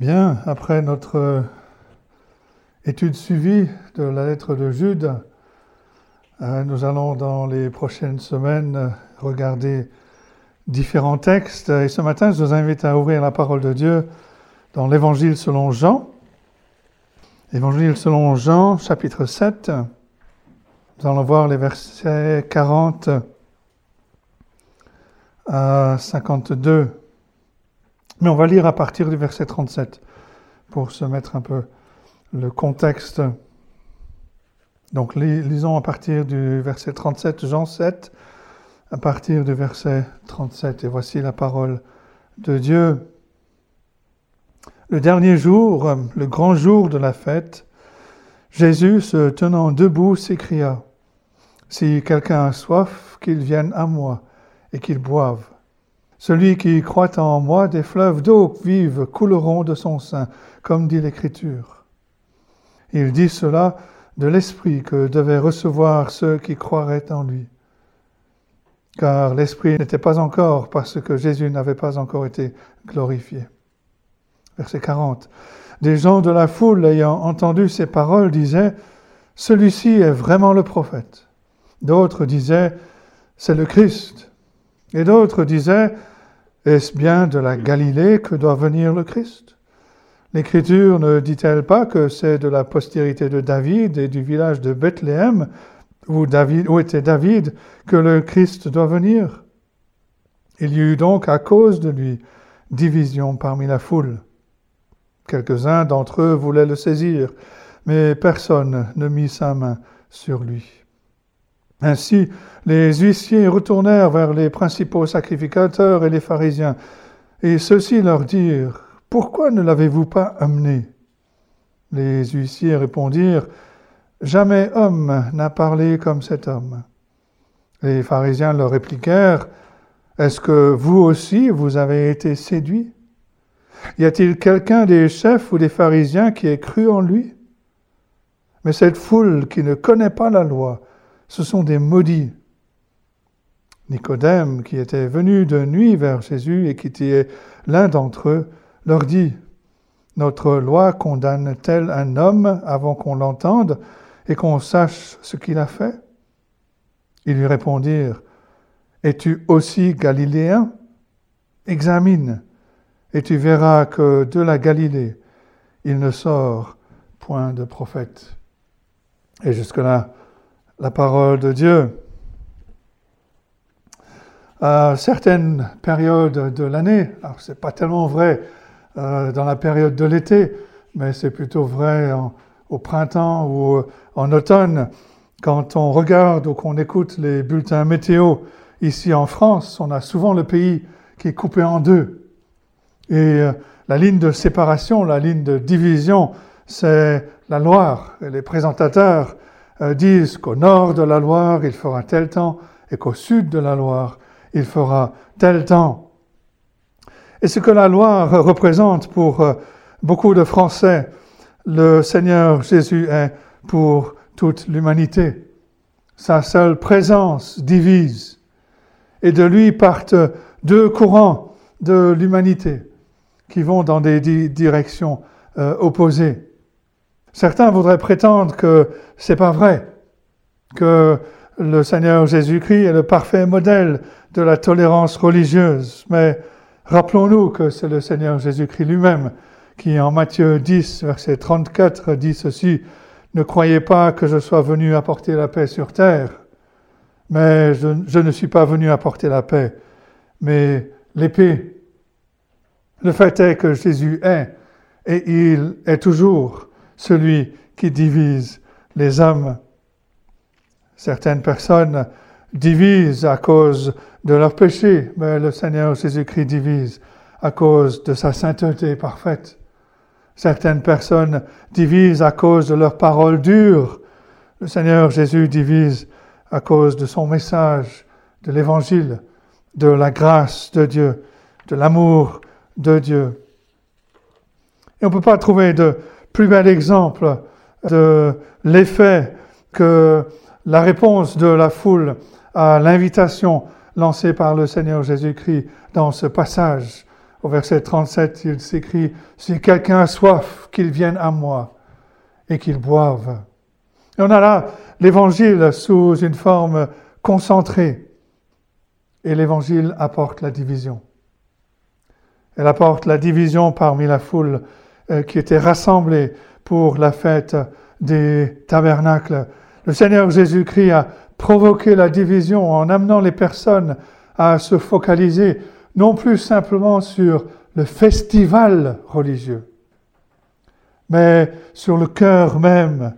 Bien, après notre étude suivie de la lettre de Jude, euh, nous allons dans les prochaines semaines regarder différents textes. Et ce matin, je vous invite à ouvrir la parole de Dieu dans l'Évangile selon Jean. Évangile selon Jean, chapitre 7. Nous allons voir les versets 40 à 52. Mais on va lire à partir du verset 37 pour se mettre un peu le contexte. Donc lisons à partir du verset 37, Jean 7, à partir du verset 37. Et voici la parole de Dieu. Le dernier jour, le grand jour de la fête, Jésus, se tenant debout, s'écria, Si quelqu'un a soif, qu'il vienne à moi et qu'il boive. Celui qui croit en moi, des fleuves d'eau vive couleront de son sein, comme dit l'Écriture. Il dit cela de l'Esprit que devaient recevoir ceux qui croiraient en lui. Car l'Esprit n'était pas encore, parce que Jésus n'avait pas encore été glorifié. Verset 40. Des gens de la foule ayant entendu ces paroles disaient, Celui-ci est vraiment le prophète. D'autres disaient, C'est le Christ. Et d'autres disaient, est-ce bien de la Galilée que doit venir le Christ? L'Écriture ne dit-elle pas que c'est de la postérité de David et du village de Bethléem, où, était David, que le Christ doit venir? Il y eut donc à cause de lui division parmi la foule. Quelques-uns d'entre eux voulaient le saisir, mais personne ne mit sa main sur lui. Ainsi, les huissiers retournèrent vers les principaux sacrificateurs et les pharisiens, et ceux-ci leur dirent, Pourquoi ne l'avez-vous pas amené? Les huissiers répondirent, Jamais homme n'a parlé comme cet homme. Les pharisiens leur répliquèrent, Est-ce que vous aussi vous avez été séduits Y a-t-il quelqu'un des chefs ou des pharisiens qui ait cru en lui? Mais cette foule qui ne connaît pas la loi, ce sont des maudits. Nicodème, qui était venu de nuit vers Jésus et qui était l'un d'entre eux, leur dit, Notre loi condamne-t-elle un homme avant qu'on l'entende et qu'on sache ce qu'il a fait? Ils lui répondirent, Es-tu aussi galiléen Examine, et tu verras que de la Galilée, il ne sort point de prophète. Et jusque-là, la parole de Dieu. À certaines périodes de l'année, alors c'est pas tellement vrai euh, dans la période de l'été, mais c'est plutôt vrai au printemps ou en automne, quand on regarde ou qu'on écoute les bulletins météo ici en France, on a souvent le pays qui est coupé en deux. Et euh, la ligne de séparation, la ligne de division, c'est la Loire. Et les présentateurs euh, disent qu'au nord de la Loire, il fera tel temps, et qu'au sud de la Loire, il fera tel temps. Et ce que la Loire représente pour euh, beaucoup de Français, le Seigneur Jésus est pour toute l'humanité. Sa seule présence divise. Et de lui partent deux courants de l'humanité qui vont dans des directions euh, opposées. Certains voudraient prétendre que c'est pas vrai, que le Seigneur Jésus-Christ est le parfait modèle de la tolérance religieuse. Mais rappelons-nous que c'est le Seigneur Jésus-Christ lui-même qui, en Matthieu 10, verset 34, dit ceci, Ne croyez pas que je sois venu apporter la paix sur terre, mais je, je ne suis pas venu apporter la paix, mais l'épée. Le fait est que Jésus est, et il est toujours celui qui divise les hommes. Certaines personnes divisent à cause de leur péché, mais le Seigneur Jésus-Christ divise à cause de sa sainteté parfaite. Certaines personnes divisent à cause de leurs paroles dures. Le Seigneur Jésus divise à cause de son message, de l'évangile, de la grâce de Dieu, de l'amour de Dieu. Et on ne peut pas trouver de plus bel exemple de l'effet que la réponse de la foule à l'invitation lancée par le Seigneur Jésus-Christ dans ce passage Au verset 37, il s'écrit, Si quelqu'un a soif, qu'il vienne à moi et qu'il boive. On a là l'évangile sous une forme concentrée. Et l'évangile apporte la division. Elle apporte la division parmi la foule qui était rassemblée pour la fête des tabernacles. Le Seigneur Jésus-Christ a provoqué la division en amenant les personnes à se focaliser non plus simplement sur le festival religieux, mais sur le cœur même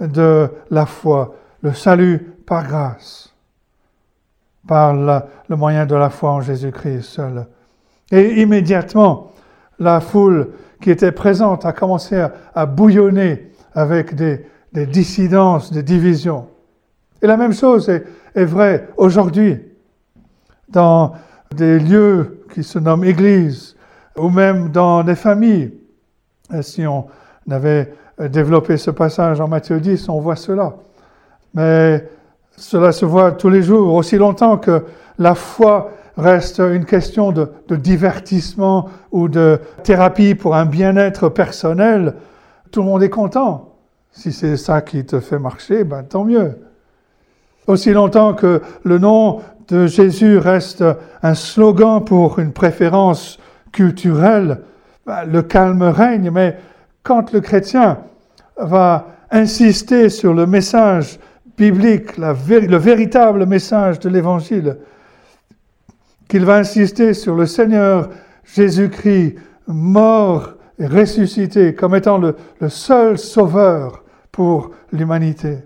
de la foi, le salut par grâce, par le moyen de la foi en Jésus-Christ seul. Et immédiatement, la foule qui était présente a commencé à, bouillonner avec des, dissidences, des divisions. Et la même chose est, est vraie aujourd'hui dans des lieux qui se nomment églises ou même dans des familles. Si on avait développé ce passage en Matthieu 10, on voit cela. Mais cela se voit tous les jours, aussi longtemps que la foi reste une question de, divertissement ou de thérapie pour un bien-être personnel, tout le monde est content. Si c'est ça qui te fait marcher, ben, tant mieux. Aussi longtemps que le nom de Jésus reste un slogan pour une préférence culturelle, ben, le calme règne, mais quand le chrétien va insister sur le message biblique, le véritable message de l'Évangile, qu'il va insister sur le Seigneur Jésus-Christ, mort et ressuscité, comme étant le, seul sauveur pour l'humanité.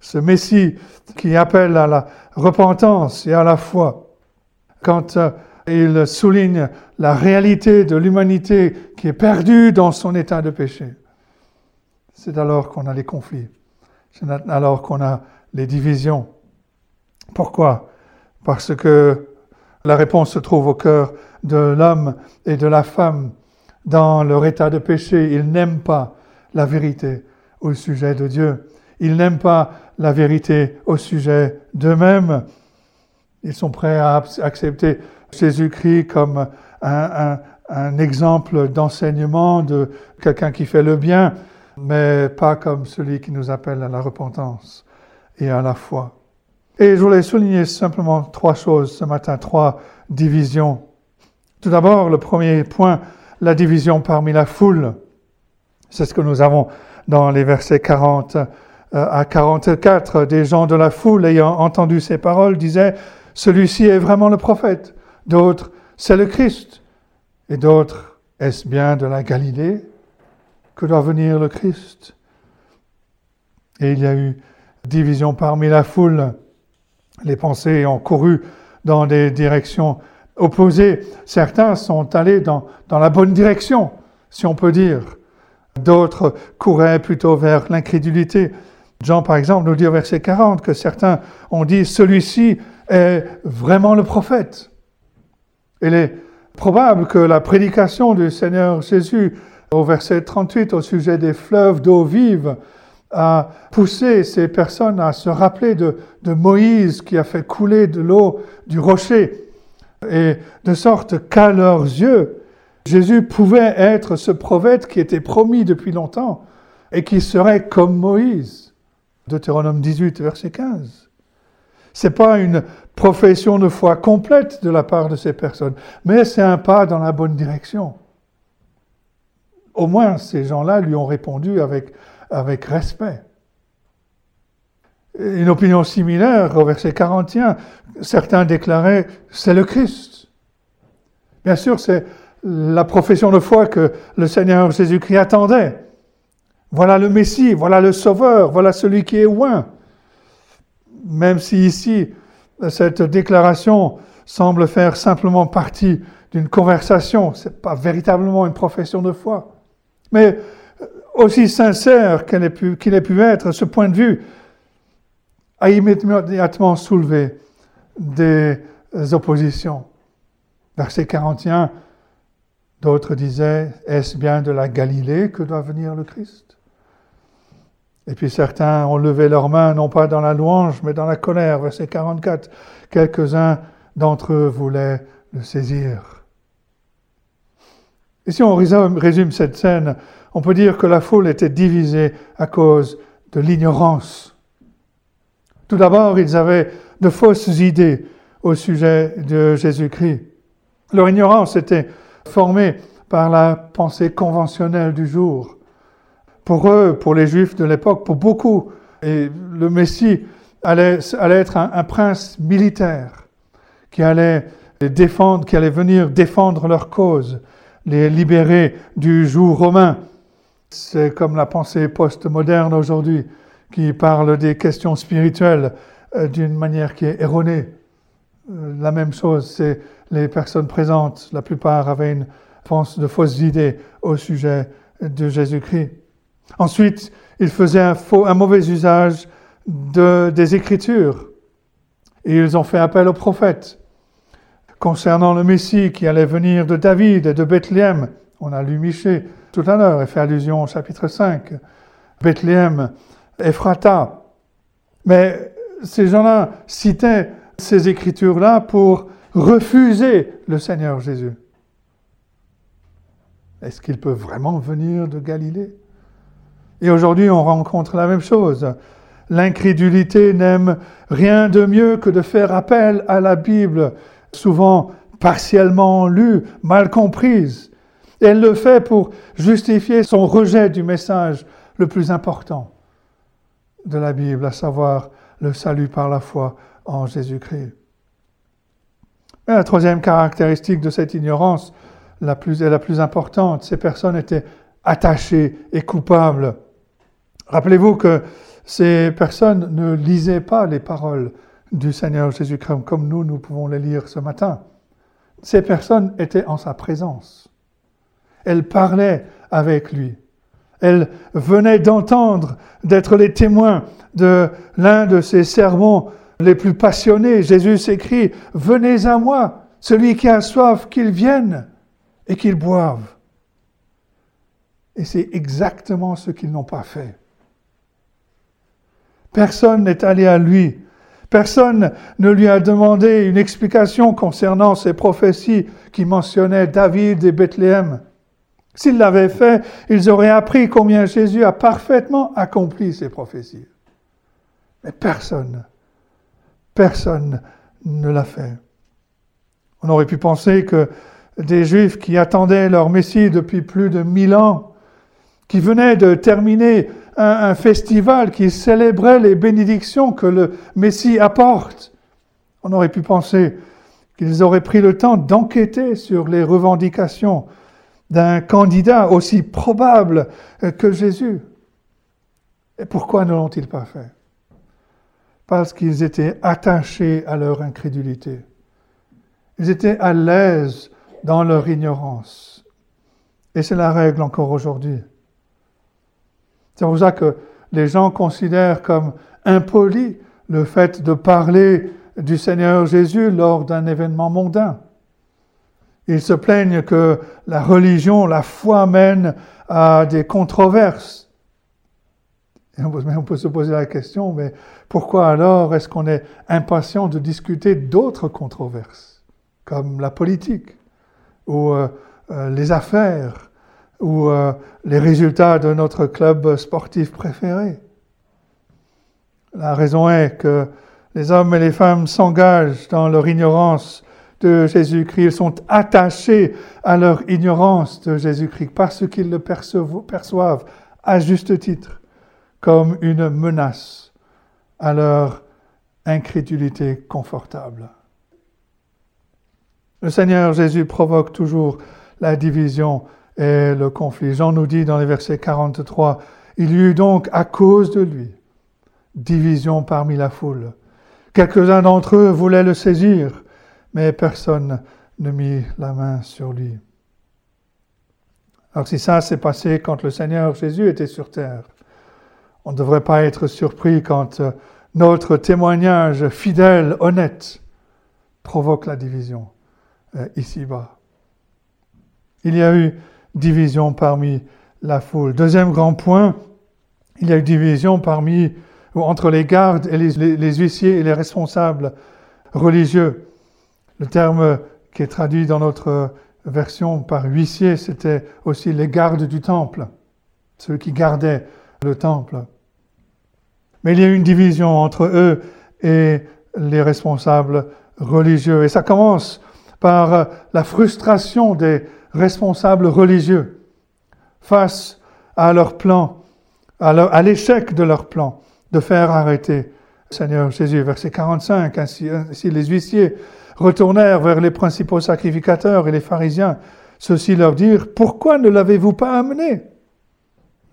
Ce Messie qui appelle à la repentance et à la foi. Quand euh, il souligne la réalité de l'humanité qui est perdue dans son état de péché, c'est alors qu'on a les conflits, c'est alors qu'on a les divisions. Pourquoi? Parce que la réponse se trouve au cœur de l'homme et de la femme dans leur état de péché. Ils n'aiment pas la vérité au sujet de Dieu. Ils n'aiment pas la vérité au sujet d'eux-mêmes. Ils sont prêts à accepter Jésus-Christ comme un, un exemple d'enseignement de quelqu'un qui fait le bien, mais pas comme celui qui nous appelle à la repentance et à la foi. Et je voulais souligner simplement trois choses ce matin, trois divisions. Tout d'abord, le premier point, la division parmi la foule. C'est ce que nous avons dans les versets 40 euh, à 44. Des gens de la foule ayant entendu ces paroles disaient, celui-ci est vraiment le prophète. D'autres, c'est le Christ. Et d'autres, est-ce bien de la Galilée que doit venir le Christ? Et il y a eu division parmi la foule les pensées ont couru dans des directions opposées. Certains sont allés dans, dans la bonne direction, si on peut dire. D'autres couraient plutôt vers l'incrédulité. Jean, par exemple, nous dit au verset 40 que certains ont dit celui-ci est vraiment le prophète. Il est probable que la prédication du Seigneur Jésus au verset 38 au sujet des fleuves d'eau vive a poussé ces personnes à se rappeler de, Moïse qui a fait couler de l'eau du rocher, et de sorte qu'à leurs yeux, Jésus pouvait être ce prophète qui était promis depuis longtemps et qui serait comme Moïse. Deutéronome 18, verset 15. C'est pas une profession de foi complète de la part de ces personnes, mais c'est un pas dans la bonne direction. Au moins, ces gens-là lui ont répondu avec avec respect. Une opinion similaire au verset 41, certains déclaraient c'est le Christ. Bien sûr, c'est la profession de foi que le Seigneur Jésus-Christ attendait. Voilà le Messie, voilà le Sauveur, voilà celui qui est loin. Même si ici, cette déclaration semble faire simplement partie d'une conversation, ce n'est pas véritablement une profession de foi. Mais aussi sincère qu'il ait, ait pu être, ce point de vue a immédiatement soulevé des oppositions. Verset 41, d'autres disaient, est-ce bien de la Galilée que doit venir le Christ? Et puis certains ont levé leurs mains, non pas dans la louange, mais dans la colère. Verset 44, quelques-uns d'entre eux voulaient le saisir. Et si on résume cette scène, on peut dire que la foule était divisée à cause de l'ignorance. Tout d'abord, ils avaient de fausses idées au sujet de Jésus-Christ. Leur ignorance était formée par la pensée conventionnelle du jour. Pour eux, pour les Juifs de l'époque, pour beaucoup, et le Messie allait, être un, prince militaire qui allait défendre, qui allait venir défendre leur cause, les libérer du joug romain. C'est comme la pensée post-moderne aujourd'hui qui parle des questions spirituelles euh, d'une manière qui est erronée. Euh, la même chose, c'est les personnes présentes, la plupart avaient une pense de fausses idées au sujet de Jésus-Christ. Ensuite, ils faisaient un, mauvais usage de, des Écritures. Et ils ont fait appel aux prophètes. Concernant le Messie qui allait venir de David et de Bethléem, on a lu Michée tout à l'heure et fait allusion au chapitre 5. Bethléem, Ephrata. Mais ces gens-là citaient ces écritures-là pour refuser le Seigneur Jésus. Est-ce qu'il peut vraiment venir de Galilée? Et aujourd'hui, on rencontre la même chose. L'incrédulité n'aime rien de mieux que de faire appel à la Bible, souvent partiellement lue, mal comprise. Elle le fait pour justifier son rejet du message le plus important de la Bible, à savoir le salut par la foi en Jésus-Christ. La troisième caractéristique de cette ignorance, la plus, la plus importante, ces personnes étaient attachées et coupables. Rappelez-vous que ces personnes ne lisaient pas les paroles du Seigneur Jésus-Christ comme nous, nous pouvons les lire ce matin. Ces personnes étaient en sa présence. Elles parlaient avec lui. Elles venaient d'entendre, d'être les témoins de l'un de ces sermons les plus passionnés. Jésus s'écrit, Venez à moi, celui qui a soif, qu'il vienne et qu'ils boivent. Et c'est exactement ce qu'ils n'ont pas fait. Personne n'est allé à lui. Personne ne lui a demandé une explication concernant ces prophéties qui mentionnaient David et Bethléem. S'ils l'avaient fait, ils auraient appris combien Jésus a parfaitement accompli ces prophéties. Mais personne, personne ne l'a fait. On aurait pu penser que des Juifs qui attendaient leur Messie depuis plus de mille ans, qui venaient de terminer un, festival qui célébrait les bénédictions que le Messie apporte. On aurait pu penser qu'ils auraient pris le temps d'enquêter sur les revendications d'un candidat aussi probable que Jésus. Et pourquoi ne l'ont-ils pas fait? Parce qu'ils étaient attachés à leur incrédulité. Ils étaient à l'aise dans leur ignorance. Et c'est la règle encore aujourd'hui. C'est pour ça que les gens considèrent comme impoli le fait de parler du Seigneur Jésus lors d'un événement mondain. Ils se plaignent que la religion, la foi mène à des controverses. Et on peut, se poser la question, mais pourquoi alors est-ce qu'on est impatient de discuter d'autres controverses, comme la politique ou euh, euh, les affaires, ou euh, les résultats de notre club sportif préféré? La raison est que les hommes et les femmes s'engagent dans leur ignorance de Jésus-Christ. Ils sont attachés à leur ignorance de Jésus-Christ parce qu'ils le perçoivent à juste titre comme une menace à leur incrédulité confortable. Le Seigneur Jésus provoque toujours la division et le conflit. Jean nous dit dans les versets 43, il y eut donc à cause de lui division parmi la foule. Quelques-uns d'entre eux voulaient le saisir, mais personne ne mit la main sur lui. Alors si ça s'est passé quand le Seigneur Jésus était sur terre, on ne devrait pas être surpris quand euh, notre témoignage fidèle, honnête, provoque la division. Euh, ici-bas. Il y a eu division parmi la foule. Deuxième grand point, il y a eu division parmi entre les gardes et les, huissiers et les responsables religieux. Le terme qui est traduit dans notre version par huissier, c'était aussi les gardes du temple, ceux qui gardaient le temple. Mais il y a une division entre eux et les responsables religieux. Et ça commence par la frustration des responsables religieux face à leur plan, à l'échec de leur plan de faire arrêter Seigneur Jésus. Verset 45, ainsi, ainsi les huissiers retournèrent vers les principaux sacrificateurs et les pharisiens. Ceux-ci leur dirent, Pourquoi ne l'avez-vous pas amené?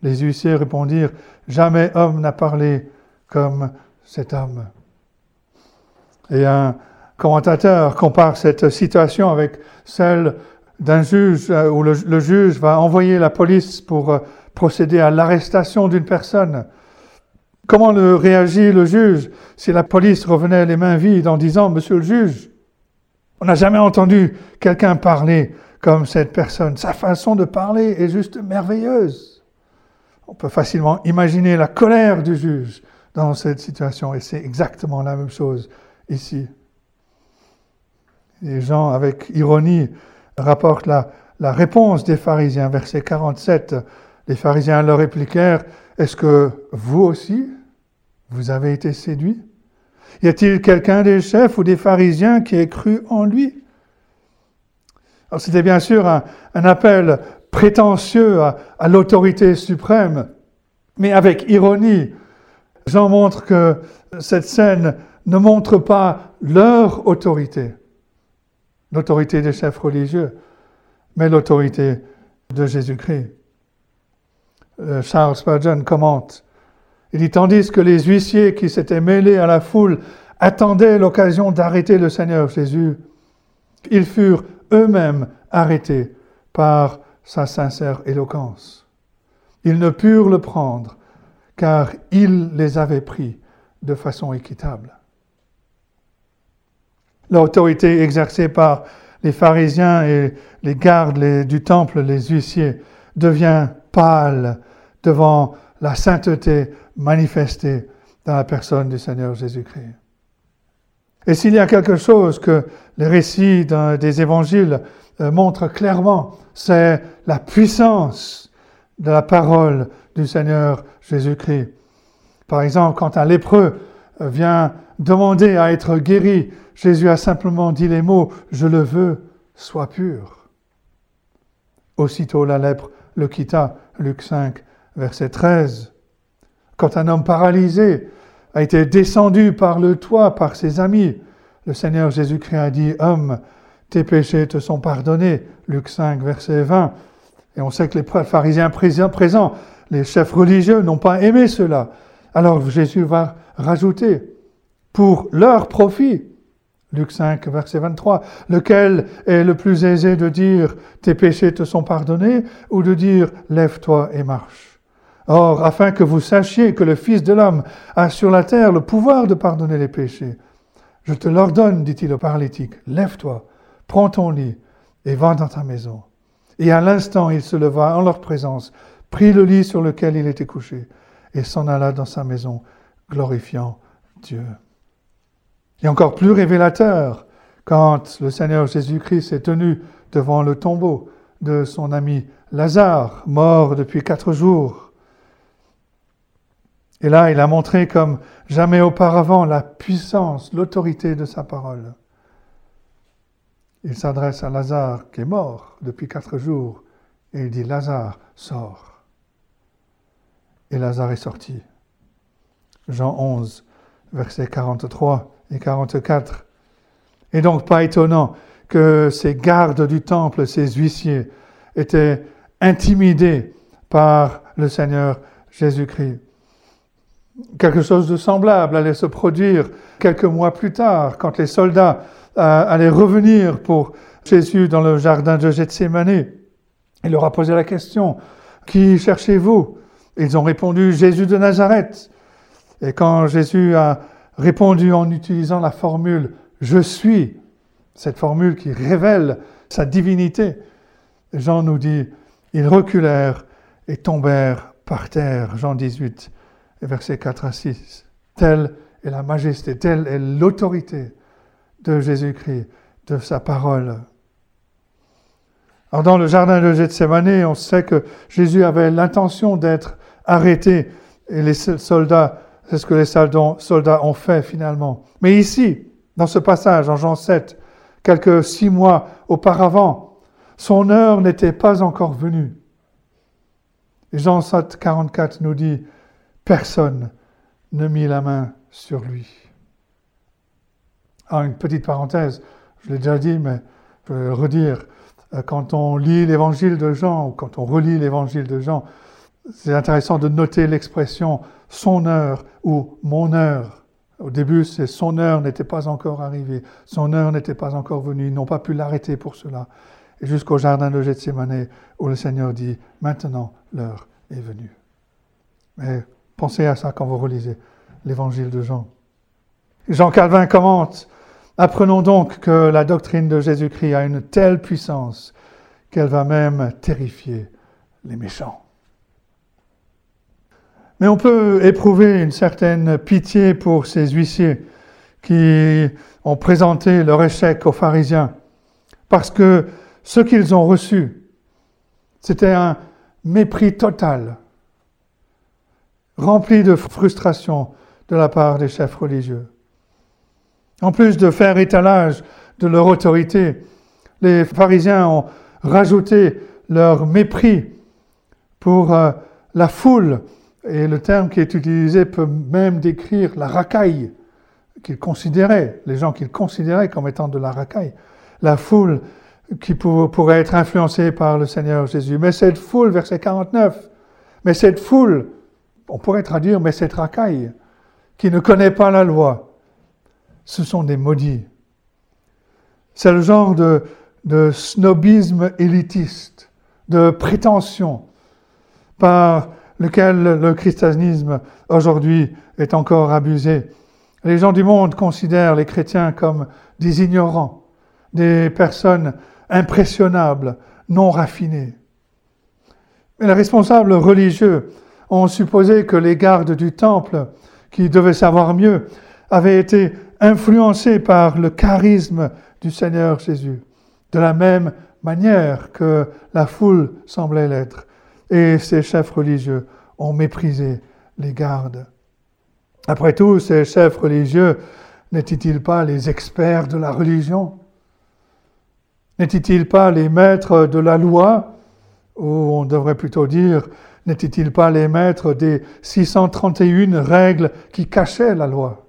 Les huissiers répondirent, Jamais homme n'a parlé comme cet homme. Et un commentateur compare cette situation avec celle d'un juge euh, où le, juge va envoyer la police pour euh, procéder à l'arrestation d'une personne. Comment réagit le juge si la police revenait les mains vides en disant Monsieur le juge, on n'a jamais entendu quelqu'un parler comme cette personne. Sa façon de parler est juste merveilleuse. On peut facilement imaginer la colère du juge dans cette situation et c'est exactement la même chose ici. Les gens, avec ironie, rapportent la, réponse des pharisiens. Verset 47, les pharisiens leur répliquèrent, Est-ce que vous aussi, vous avez été séduits? Y a-t-il quelqu'un des chefs ou des pharisiens qui ait cru en lui? C'était bien sûr un, appel prétentieux à l'autorité suprême, mais avec ironie. Jean montre que cette scène ne montre pas leur autorité, l'autorité des chefs religieux, mais l'autorité de Jésus-Christ. Euh, Charles Spurgeon commente, il dit, tandis que les huissiers qui s'étaient mêlés à la foule attendaient l'occasion d'arrêter le Seigneur Jésus, ils furent eux-mêmes arrêtés par sa sincère éloquence. Ils ne purent le prendre car il les avait pris de façon équitable. L'autorité exercée par les pharisiens et les gardes du temple, les huissiers, devient pâle devant la sainteté manifestée dans la personne du Seigneur Jésus-Christ. Et s'il y a quelque chose que les récits des évangiles euh, montrent clairement, c'est la puissance de la parole du Seigneur Jésus-Christ. Par exemple, quand un lépreux vient demander à être guéri, Jésus a simplement dit les mots ⁇ Je le veux, sois pur ⁇ Aussitôt la lèpre le quitta, Luc 5, verset 13. Quand un homme paralysé a été descendu par le toit par ses amis, le Seigneur Jésus-Christ a dit Homme, tes péchés te sont pardonnés. Luc 5, verset 20. Et on sait que les pharisiens présents, les chefs religieux, n'ont pas aimé cela. Alors Jésus va rajouter pour leur profit. Luc 5, verset 23. Lequel est le plus aisé de dire tes péchés te sont pardonnés ou de dire lève-toi et marche? Or, afin que vous sachiez que le Fils de l'homme a sur la terre le pouvoir de pardonner les péchés, je te l'ordonne, dit-il au paralytique, lève-toi, prends ton lit et va dans ta maison. Et à l'instant, il se leva en leur présence, prit le lit sur lequel il était couché et s'en alla dans sa maison, glorifiant Dieu. Et encore plus révélateur, quand le Seigneur Jésus-Christ est tenu devant le tombeau de son ami Lazare, mort depuis quatre jours. Et là, il a montré comme jamais auparavant la puissance, l'autorité de sa parole. Il s'adresse à Lazare qui est mort depuis quatre jours et il dit Lazare, sors. Et Lazare est sorti. Jean 11, versets 43 et 44. Et donc pas étonnant que ces gardes du temple, ces huissiers, étaient intimidés par le Seigneur Jésus-Christ. Quelque chose de semblable allait se produire quelques mois plus tard, quand les soldats euh, allaient revenir pour Jésus dans le jardin de Gethsemane. Il leur a posé la question, Qui cherchez-vous? Ils ont répondu, Jésus de Nazareth. Et quand Jésus a répondu en utilisant la formule Je suis, cette formule qui révèle sa divinité. Jean nous dit Ils reculèrent et tombèrent par terre. Jean 18, versets 4 à 6. Telle est la majesté, telle est l'autorité de Jésus-Christ, de sa parole. Alors dans le jardin de Gethsemane, on sait que Jésus avait l'intention d'être arrêté et les soldats, c'est ce que les soldats ont fait finalement. Mais ici, dans ce passage, en Jean 7, quelques six mois auparavant, son heure n'était pas encore venue. Et Jean 7, 44 nous dit, personne ne mit la main sur lui. Ah, une petite parenthèse, je l'ai déjà dit, mais je vais le redire. Euh, quand on lit l'évangile de Jean, ou quand on relit l'évangile de Jean, c'est intéressant de noter l'expression son heure ou mon heure. Au début, c'est son heure n'était pas encore arrivée, son heure n'était pas encore venue, ils n'ont pas pu l'arrêter pour cela. Jusqu'au jardin de Gethsemane, où le Seigneur dit, maintenant l'heure est venue. Pensez à ça quand vous relisez l'évangile de Jean. Jean Calvin commente, apprenons donc que la doctrine de Jésus-Christ a une telle puissance qu'elle va même terrifier les méchants. Mais on peut éprouver une certaine pitié pour ces huissiers qui ont présenté leur échec aux pharisiens, parce que ce qu'ils ont reçu, c'était un mépris total, rempli de frustration de la part des chefs religieux. En plus de faire étalage de leur autorité, les pharisiens ont rajouté leur mépris pour euh, la foule et le terme qui est utilisé peut même décrire la racaille qu'ils considéraient, les gens qu'ils considéraient comme étant de la racaille, la foule qui pourrait être influencée par le Seigneur Jésus. Mais cette foule, verset 49, mais cette foule, on pourrait traduire, mais cette racaille, qui ne connaît pas la loi, ce sont des maudits. C'est le genre de, de snobisme élitiste, de prétention par lequel le christianisme aujourd'hui est encore abusé. Les gens du monde considèrent les chrétiens comme des ignorants, des personnes impressionnables, non raffinées. Mais les responsables religieux ont supposé que les gardes du temple, qui devaient savoir mieux, avaient été influencés par le charisme du Seigneur Jésus, de la même manière que la foule semblait l'être. Et ces chefs religieux ont méprisé les gardes. Après tout, ces chefs religieux n'étaient-ils pas les experts de la religion? N'étaient-ils pas les maîtres de la loi? Ou on devrait plutôt dire, n'étaient-ils pas les maîtres des 631 règles qui cachaient la loi?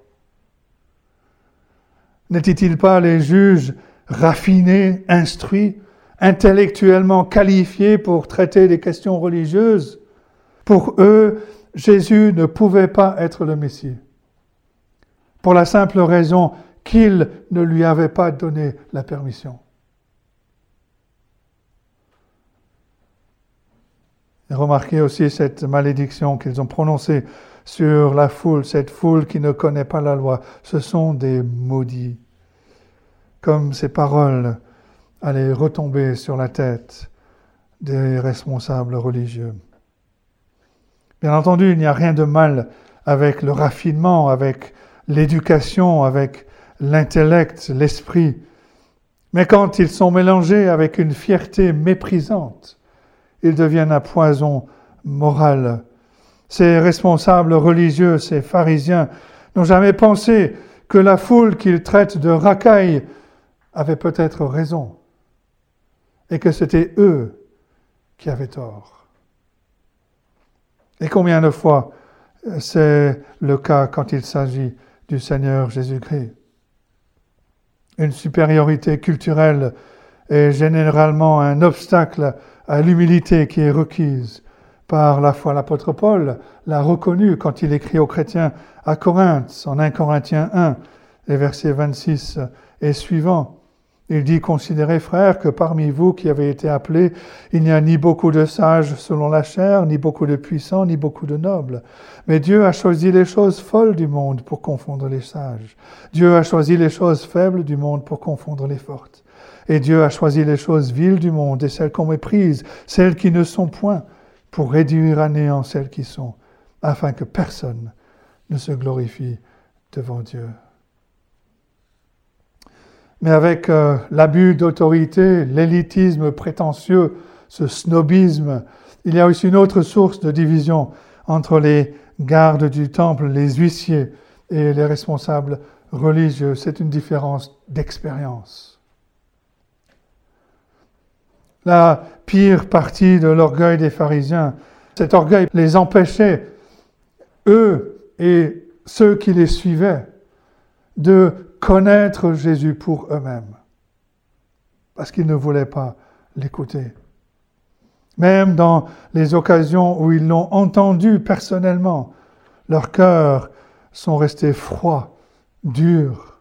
N'étaient-ils pas les juges raffinés, instruits intellectuellement qualifiés pour traiter des questions religieuses, pour eux, Jésus ne pouvait pas être le Messie. Pour la simple raison qu'il ne lui avait pas donné la permission. Et remarquez aussi cette malédiction qu'ils ont prononcée sur la foule, cette foule qui ne connaît pas la loi. Ce sont des maudits. Comme ces paroles aller retomber sur la tête des responsables religieux. Bien entendu, il n'y a rien de mal avec le raffinement, avec l'éducation, avec l'intellect, l'esprit. Mais quand ils sont mélangés avec une fierté méprisante, ils deviennent un poison moral. Ces responsables religieux, ces pharisiens, n'ont jamais pensé que la foule qu'ils traitent de racaille avait peut-être raison et que c'était eux qui avaient tort. Et combien de fois euh, c'est le cas quand il s'agit du Seigneur Jésus-Christ Une supériorité culturelle est généralement un obstacle à l'humilité qui est requise par la foi. L'apôtre Paul l'a reconnu quand il écrit aux chrétiens à Corinthe, en 1 Corinthiens 1, les versets 26 et suivants. Il dit, considérez frères que parmi vous qui avez été appelés, il n'y a ni beaucoup de sages selon la chair, ni beaucoup de puissants, ni beaucoup de nobles. Mais Dieu a choisi les choses folles du monde pour confondre les sages. Dieu a choisi les choses faibles du monde pour confondre les fortes. Et Dieu a choisi les choses viles du monde et celles qu'on méprise, celles qui ne sont point, pour réduire à néant celles qui sont, afin que personne ne se glorifie devant Dieu. mais avec euh, l'abus d'autorité, l'élitisme prétentieux, ce snobisme, il y a aussi une autre source de division entre les gardes du temple, les huissiers et les responsables religieux. C'est une différence d'expérience. La pire partie de l'orgueil des pharisiens, cet orgueil les empêchait, eux et ceux qui les suivaient, de connaître Jésus pour eux-mêmes, parce qu'ils ne voulaient pas l'écouter. Même dans les occasions où ils l'ont entendu personnellement, leurs cœurs sont restés froids, durs.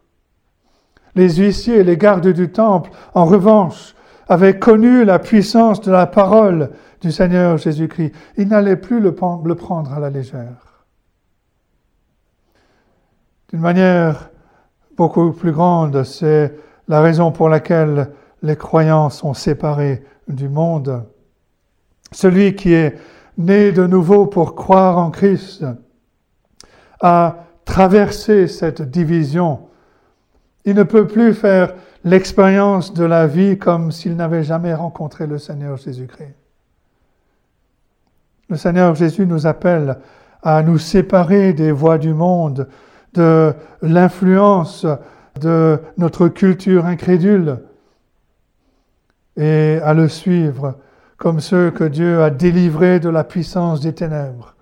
Les huissiers les gardes du temple, en revanche, avaient connu la puissance de la parole du Seigneur Jésus-Christ. Ils n'allaient plus le prendre à la légère. D'une manière beaucoup plus grande, c'est la raison pour laquelle les croyants sont séparés du monde. Celui qui est né de nouveau pour croire en Christ a traversé cette division. Il ne peut plus faire l'expérience de la vie comme s'il n'avait jamais rencontré le Seigneur Jésus-Christ. Le Seigneur Jésus nous appelle à nous séparer des voies du monde, de l'influence de notre culture incrédule et à le suivre comme ceux que Dieu a délivrés de la puissance des ténèbres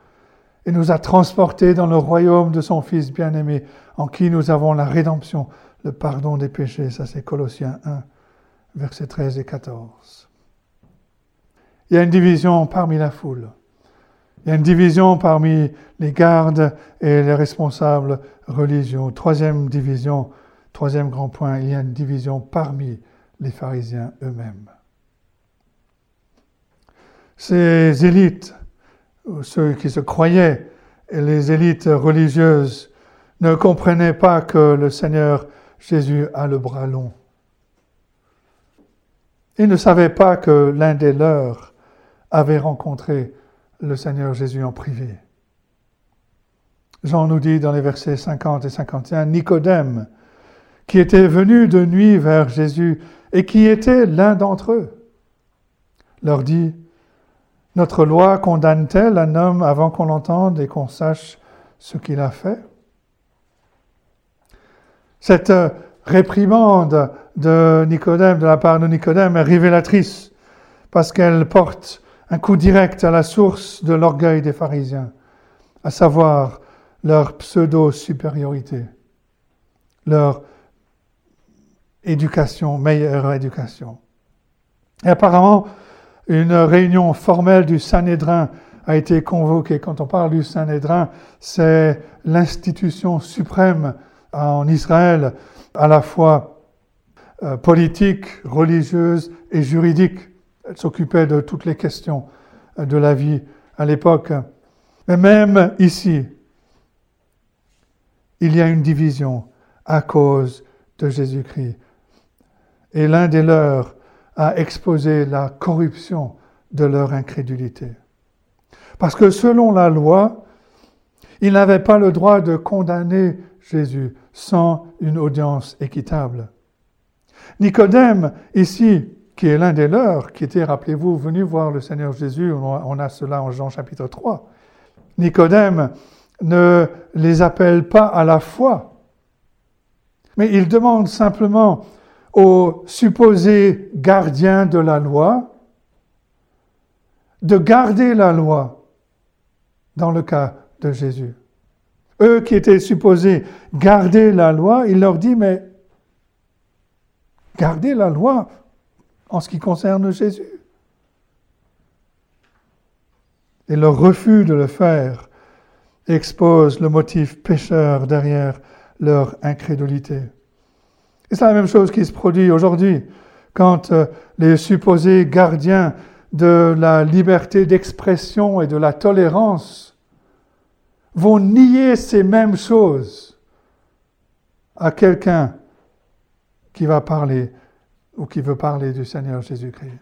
et nous a transportés dans le royaume de son Fils bien-aimé, en qui nous avons la rédemption, pardon des péchés. Ça, c'est Colossiens 1, versets 13 et 14. Il y a une division parmi la foule. Il y a une division parmi les gardes et les responsables religieux. Troisième division, troisième grand point, il y a une division parmi les pharisiens eux-mêmes ces élites, ceux qui se croyaient, les élites religieuses, ne comprenaient pas que le Seigneur Jésus a le bras long. Ils ne savaient pas que l'un des leurs avait rencontré le Seigneur Jésus en privé. Jean nous dit dans les versets 50 et 51, Nicodème, qui était venu de nuit vers Jésus et qui était l'un d'entre eux, leur dit, notre loi condamne-t-elle un homme avant qu'on l'entende et qu'on sache ce qu'il a fait? Cette réprimande de Nicodème, de la part de Nicodème, est révélatrice parce qu'elle porte un coup direct à la source de l'orgueil des pharisiens, à savoir leur pseudo-supériorité, leur éducation, meilleure éducation. Et apparemment, une réunion formelle du Sanhédrin a été convoquée. Quand on parle du Sanhédrin, c'est l'institution suprême en Israël, à la fois euh, politique, religieuse et juridique. Elle s'occupait de toutes les questions euh, de la vie à l'époque. Mais même ici, il y a une division à cause de Jésus-Christ. Et l'un des leurs à exposer la corruption de leur incrédulité. Parce que selon la loi, ils n'avaient pas le droit de condamner Jésus sans une audience équitable. Nicodème, ici, qui est l'un des leurs, qui était, rappelez-vous, venu voir le Seigneur Jésus, on a cela en Jean chapitre 3, Nicodème ne les appelle pas à la foi, mais il demande simplement aux supposés gardiens de la loi de garder la loi dans le cas de Jésus. Eux qui étaient supposés garder la loi, il leur dit, mais gardez la loi en ce qui concerne Jésus. Et leur refus de le faire expose le motif pécheur derrière leur incrédulité. Et c'est la même chose qui se produit aujourd'hui quand euh, les supposés gardiens de la liberté d'expression et de la tolérance vont nier ces mêmes choses à quelqu'un qui va parler ou qui veut parler du Seigneur Jésus-Christ.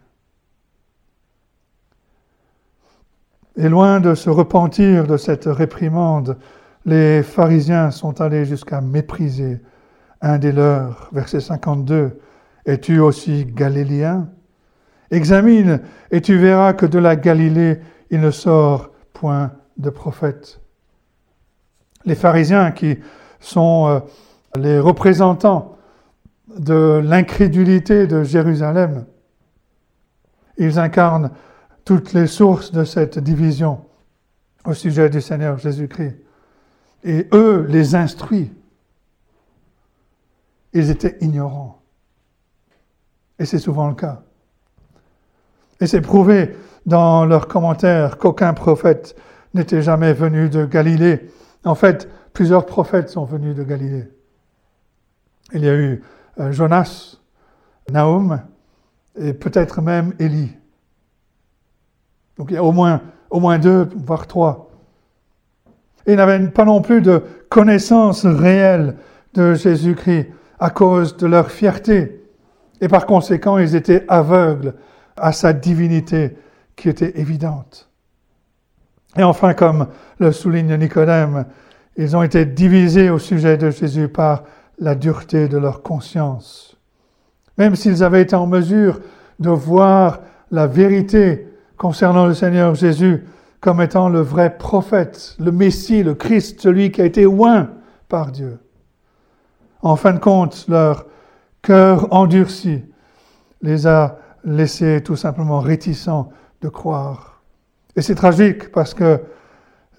Et loin de se repentir de cette réprimande, les pharisiens sont allés jusqu'à mépriser un des leurs. Verset 52. Es-tu aussi galiléen? Examine et tu verras que de la Galilée il ne sort point de prophète. Les pharisiens qui sont euh, les représentants de l'incrédulité de Jérusalem, ils incarnent toutes les sources de cette division au sujet du Seigneur Jésus-Christ. Et eux les instruisent. Ils étaient ignorants. Et c'est souvent le cas. Et c'est prouvé dans leurs commentaires qu'aucun prophète n'était jamais venu de Galilée. En fait, plusieurs prophètes sont venus de Galilée. Il y a eu euh, Jonas, Naum et peut-être même Élie. Donc il y a au moins, deux, voire trois. Ils n'avaient pas non plus de connaissance réelle de Jésus-Christ à cause de leur fierté. Et par conséquent, ils étaient aveugles à sa divinité qui était évidente. Et enfin, comme le souligne Nicodème, ils ont été divisés au sujet de Jésus par la dureté de leur conscience. Même s'ils avaient été en mesure de voir la vérité concernant le Seigneur Jésus comme étant le vrai prophète, le Messie, le Christ, celui qui a été oint par Dieu. En fin de compte, leur cœur endurci les a laissés tout simplement réticents de croire. Et c'est tragique parce que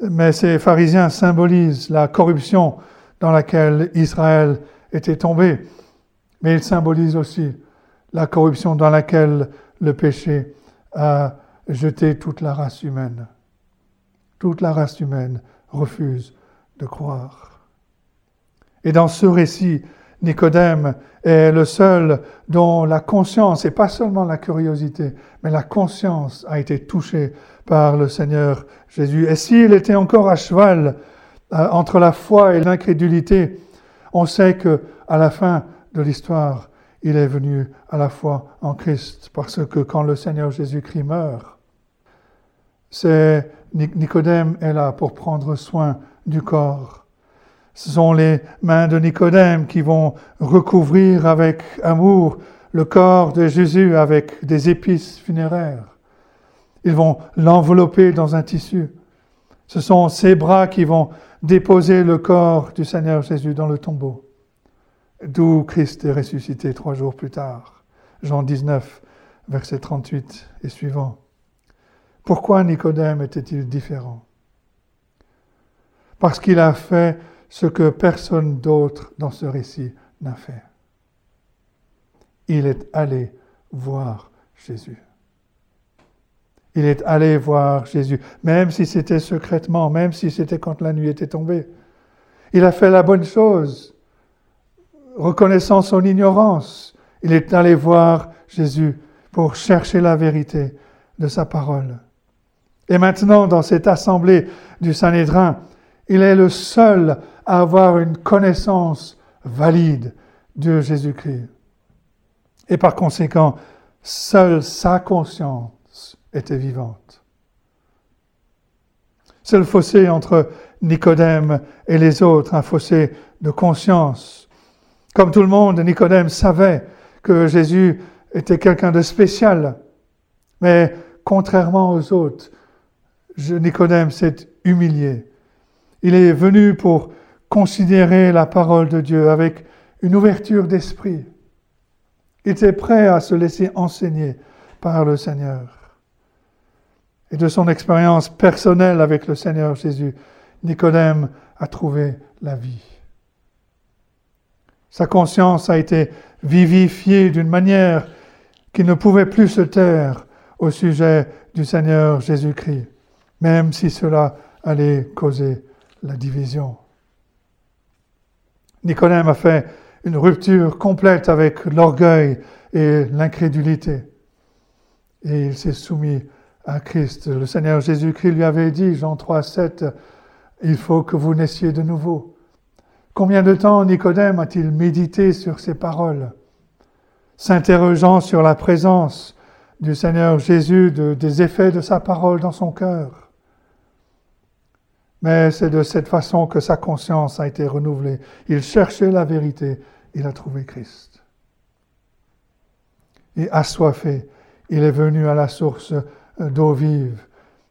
mais ces pharisiens symbolisent la corruption dans laquelle Israël était tombé, mais ils symbolisent aussi la corruption dans laquelle le péché a jeté toute la race humaine. Toute la race humaine refuse de croire. Et dans ce récit, Nicodème est le seul dont la conscience, et pas seulement la curiosité, mais la conscience a été touchée par le Seigneur Jésus. Et s'il était encore à cheval euh, entre la foi et l'incrédulité, on sait que à la fin de l'histoire, il est venu à la foi en Christ, parce que quand le Seigneur Jésus-Christ meurt, c'est Nicodème est là pour prendre soin du corps. Ce sont les mains de Nicodème qui vont recouvrir avec amour le corps de Jésus avec des épices funéraires. Ils vont l'envelopper dans un tissu. Ce sont ses bras qui vont déposer le corps du Seigneur Jésus dans le tombeau, d'où Christ est ressuscité trois jours plus tard. Jean 19, verset 38 et suivant. Pourquoi Nicodème était-il différent? Parce qu'il a fait ce que personne d'autre dans ce récit n'a fait. Il est allé voir Jésus. Il est allé voir Jésus, même si c'était secrètement, même si c'était quand la nuit était tombée. Il a fait la bonne chose, reconnaissant son ignorance. Il est allé voir Jésus pour chercher la vérité de sa parole. Et maintenant, dans cette assemblée du Sanhédrin, il est le seul à avoir une connaissance valide de Jésus-Christ. Et par conséquent, seule sa conscience était vivante. C'est le fossé entre Nicodème et les autres, un fossé de conscience. Comme tout le monde, Nicodème savait que Jésus était quelqu'un de spécial. Mais contrairement aux autres, Nicodème s'est humilié. Il est venu pour considérer la parole de Dieu avec une ouverture d'esprit. Il était prêt à se laisser enseigner par le Seigneur. Et de son expérience personnelle avec le Seigneur Jésus, Nicodème a trouvé la vie. Sa conscience a été vivifiée d'une manière qui ne pouvait plus se taire au sujet du Seigneur Jésus-Christ même si cela allait causer la division. Nicodème a fait une rupture complète avec l'orgueil et l'incrédulité. Et il s'est soumis à Christ. Le Seigneur Jésus-Christ lui avait dit, Jean 3, 7, il faut que vous naissiez de nouveau. Combien de temps Nicodème a-t-il médité sur ces paroles, s'interrogeant sur la présence du Seigneur Jésus, des effets de sa parole dans son cœur? Mais c'est de cette façon que sa conscience a été renouvelée. Il cherchait la vérité il a trouvé Christ. Et assoiffé, il est venu à la source d'eau vive,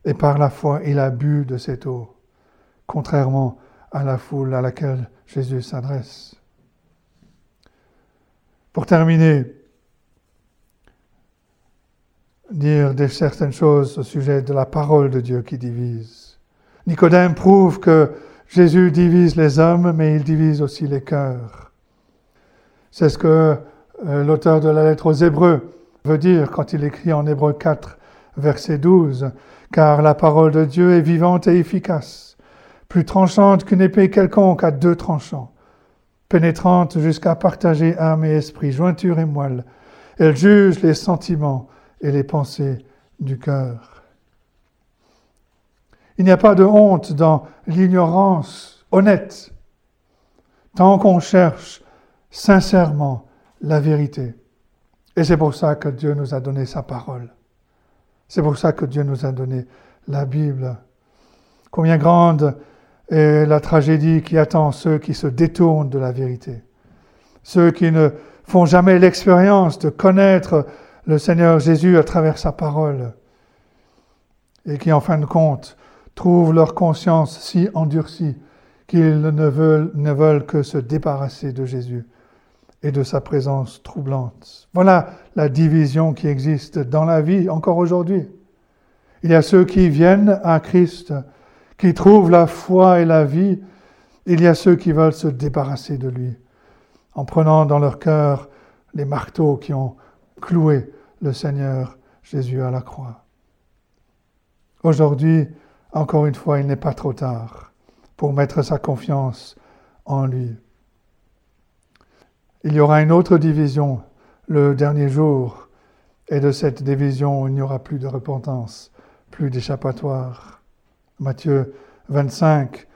et par la foi, il a bu de cette eau, contrairement à la foule à laquelle Jésus s'adresse. Pour terminer, dire des certaines choses au sujet de la parole de Dieu qui divise. Nicodème prouve que Jésus divise les hommes, mais il divise aussi les cœurs. C'est ce que euh, l'auteur de la lettre aux Hébreux veut dire quand il écrit en Hébreux 4, verset 12, car la parole de Dieu est vivante et efficace, plus tranchante qu'une épée quelconque à deux tranchants, pénétrante jusqu'à partager âme et esprit, jointure et moelle. Elle juge les sentiments et les pensées du cœur. Il n'y a pas de honte dans l'ignorance honnête, tant qu'on cherche sincèrement la vérité. Et c'est pour ça que Dieu nous a donné sa parole. C'est pour ça que Dieu nous a donné la Bible. Combien grande est la tragédie qui attend ceux qui se détournent de la vérité, ceux qui ne font jamais l'expérience de connaître le Seigneur Jésus à travers sa parole, et qui en fin de compte trouvent leur conscience si endurcie qu'ils ne veulent, que se débarrasser de Jésus et de sa présence troublante. Voilà la division qui existe dans la vie encore aujourd'hui. Il y a ceux qui viennent à Christ, qui trouvent la foi et la vie. Il y a ceux qui veulent se débarrasser de lui, en prenant dans leur cœur les marteaux qui ont cloué le Seigneur Jésus à la croix. Aujourd'hui, encore une fois, il n'est pas trop tard pour mettre sa confiance en lui. Il y aura une autre division le dernier jour, et de cette division, il n'y aura plus de repentance, plus d'échappatoire. Matthieu 25,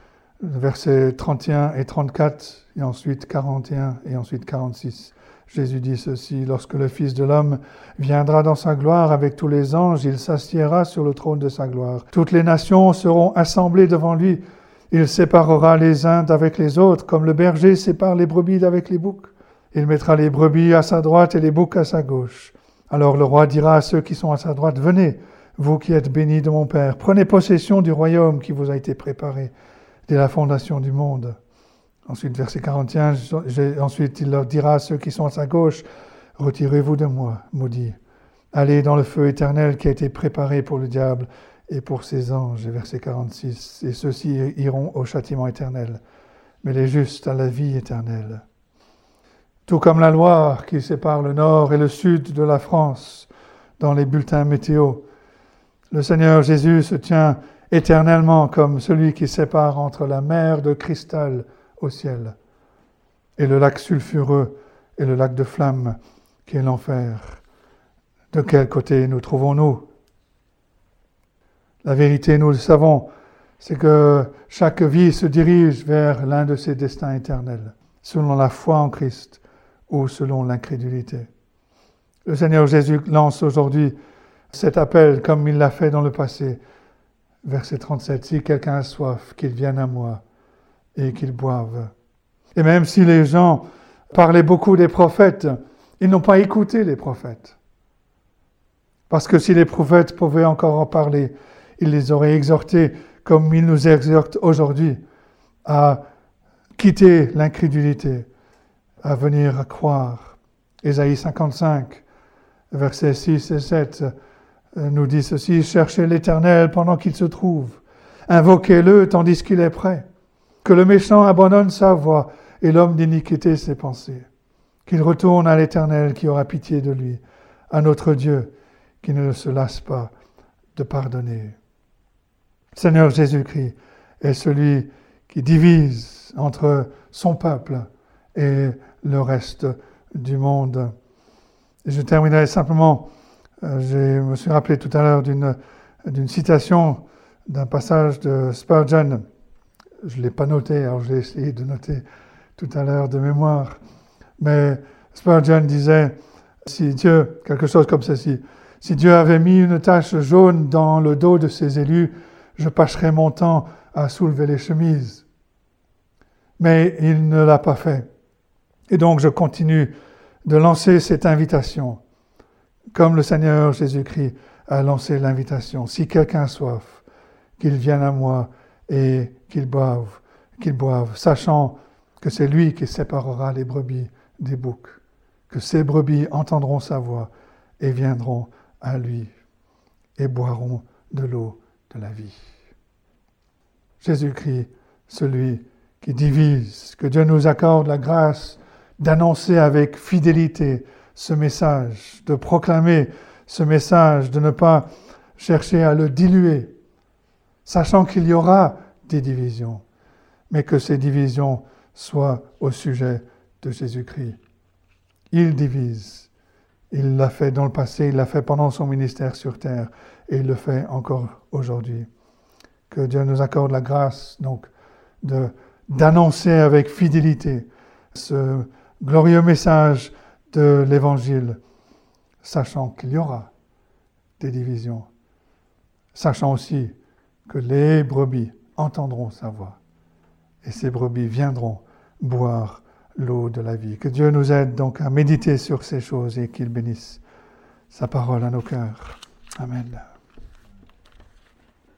versets 31 et 34, et ensuite 41 et ensuite 46. Jésus dit ceci, lorsque le Fils de l'homme viendra dans sa gloire avec tous les anges, il s'assiera sur le trône de sa gloire. Toutes les nations seront assemblées devant lui. Il séparera les uns d'avec les autres, comme le berger sépare les brebis d'avec les boucs. Il mettra les brebis à sa droite et les boucs à sa gauche. Alors le roi dira à ceux qui sont à sa droite, Venez, vous qui êtes bénis de mon Père, prenez possession du royaume qui vous a été préparé dès la fondation du monde. Ensuite, verset 41, ensuite il leur dira à ceux qui sont à sa gauche, Retirez-vous de moi, maudit. Allez dans le feu éternel qui a été préparé pour le diable et pour ses anges. verset 46, et ceux-ci iront au châtiment éternel, mais les justes à la vie éternelle. Tout comme la Loire qui sépare le nord et le sud de la France dans les bulletins météo, le Seigneur Jésus se tient éternellement comme celui qui sépare entre la mer de cristal au ciel, et le lac sulfureux et le lac de flamme qui est l'enfer. De quel côté nous trouvons-nous? La vérité, nous le savons, c'est que chaque vie se dirige vers l'un de ses destins éternels, selon la foi en Christ ou selon l'incrédulité. Le Seigneur Jésus lance aujourd'hui cet appel comme il l'a fait dans le passé. Verset 37, Si quelqu'un a soif, qu'il vienne à moi et qu'ils boivent. Et même si les gens parlaient beaucoup des prophètes, ils n'ont pas écouté les prophètes. Parce que si les prophètes pouvaient encore en parler, ils les auraient exhortés comme ils nous exhortent aujourd'hui à quitter l'incrédulité, à venir croire. Ésaïe 55, versets 6 et 7 nous dit ceci, cherchez l'Éternel pendant qu'il se trouve, invoquez-le tandis qu'il est prêt que le méchant abandonne sa voie et l'homme d'iniquité ses pensées, qu'il retourne à l'Éternel qui aura pitié de lui, à notre Dieu qui ne se lasse pas de pardonner. Seigneur Jésus-Christ est celui qui divise entre son peuple et le reste du monde. Je terminerai simplement, euh, je me suis rappelé tout à l'heure d'une citation d'un passage de Spurgeon je ne l'ai pas noté, alors j'ai essayé de noter tout à l'heure de mémoire. Mais Spurgeon disait, si Dieu, quelque chose comme ceci, si Dieu avait mis une tache jaune dans le dos de ses élus, je passerais mon temps à soulever les chemises. Mais il ne l'a pas fait. Et donc je continue de lancer cette invitation, comme le Seigneur Jésus-Christ a lancé l'invitation. Si quelqu'un a soif, qu'il vienne à moi et qu'il boive, qu'il boive, sachant que c'est lui qui séparera les brebis des boucs, que ces brebis entendront sa voix et viendront à lui et boiront de l'eau de la vie. Jésus-Christ, celui qui divise, que Dieu nous accorde la grâce d'annoncer avec fidélité ce message, de proclamer ce message, de ne pas chercher à le diluer, sachant qu'il y aura des divisions, mais que ces divisions soient au sujet de Jésus-Christ. Il divise. Il l'a fait dans le passé, il l'a fait pendant son ministère sur terre, et il le fait encore aujourd'hui. Que Dieu nous accorde la grâce, donc, d'annoncer avec fidélité ce glorieux message de l'Évangile, sachant qu'il y aura des divisions, sachant aussi que les brebis entendront sa voix et ces brebis viendront boire l'eau de la vie. Que Dieu nous aide donc à méditer sur ces choses et qu'il bénisse sa parole à nos cœurs. Amen.